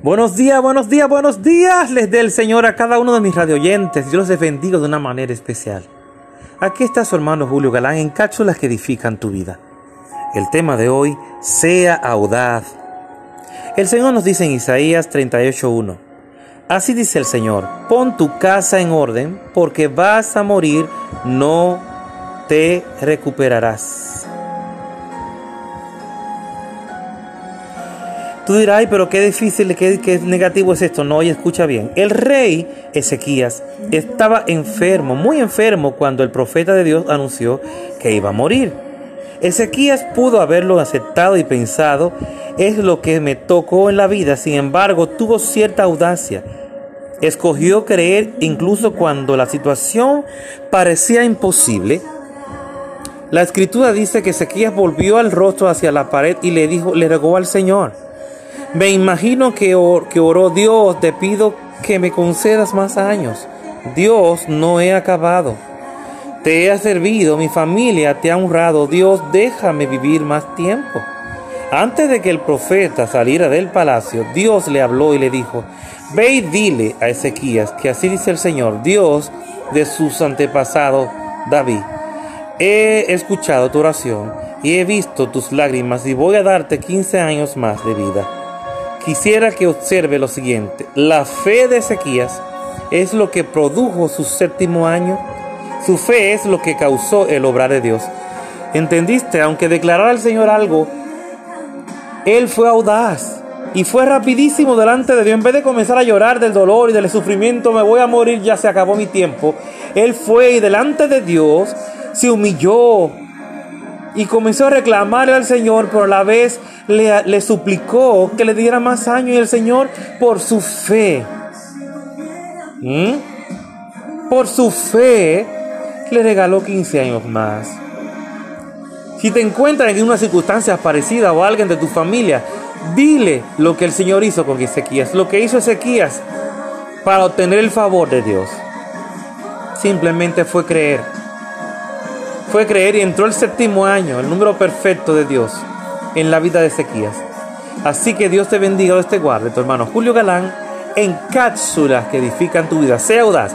Buenos días, buenos días, buenos días. Les dé el Señor a cada uno de mis radioyentes. Yo los bendigo de una manera especial. Aquí está su hermano Julio Galán en cápsulas que edifican tu vida. El tema de hoy, sea audaz. El Señor nos dice en Isaías 38.1. Así dice el Señor, pon tu casa en orden porque vas a morir, no te recuperarás. Tú dirás, ay, pero qué difícil, qué, qué negativo es esto. No, y escucha bien. El rey Ezequías estaba enfermo, muy enfermo, cuando el profeta de Dios anunció que iba a morir. Ezequías pudo haberlo aceptado y pensado, es lo que me tocó en la vida. Sin embargo, tuvo cierta audacia. Escogió creer incluso cuando la situación parecía imposible. La escritura dice que Ezequías volvió al rostro hacia la pared y le dijo, le rogó al Señor. Me imagino que, que oró Dios, te pido que me concedas más años. Dios, no he acabado. Te he servido, mi familia te ha honrado. Dios, déjame vivir más tiempo. Antes de que el profeta saliera del palacio, Dios le habló y le dijo, Ve y dile a Ezequías que así dice el Señor, Dios de sus antepasados, David. He escuchado tu oración y he visto tus lágrimas y voy a darte 15 años más de vida quisiera que observe lo siguiente. La fe de Ezequías es lo que produjo su séptimo año. Su fe es lo que causó el obrar de Dios. ¿Entendiste? Aunque declarara al Señor algo, él fue audaz y fue rapidísimo delante de Dios. En vez de comenzar a llorar del dolor y del sufrimiento, me voy a morir, ya se acabó mi tiempo. Él fue y delante de Dios se humilló, y comenzó a reclamarle al Señor, pero a la vez le, suplicó que le diera más años y el Señor por su fe. Por su fe le regaló 15 años más. Si te encuentras en una circunstancia parecida o alguien de tu familia, dile lo que el Señor hizo con Ezequías, lo que hizo Ezequías para obtener el favor de Dios. Simplemente fue creer fue creer y entró el séptimo año, el número perfecto de Dios en la vida de Ezequías. Así que Dios te bendiga o te guarde, tu hermano Julio Galán, en cápsulas que edifican tu vida. Sea audaz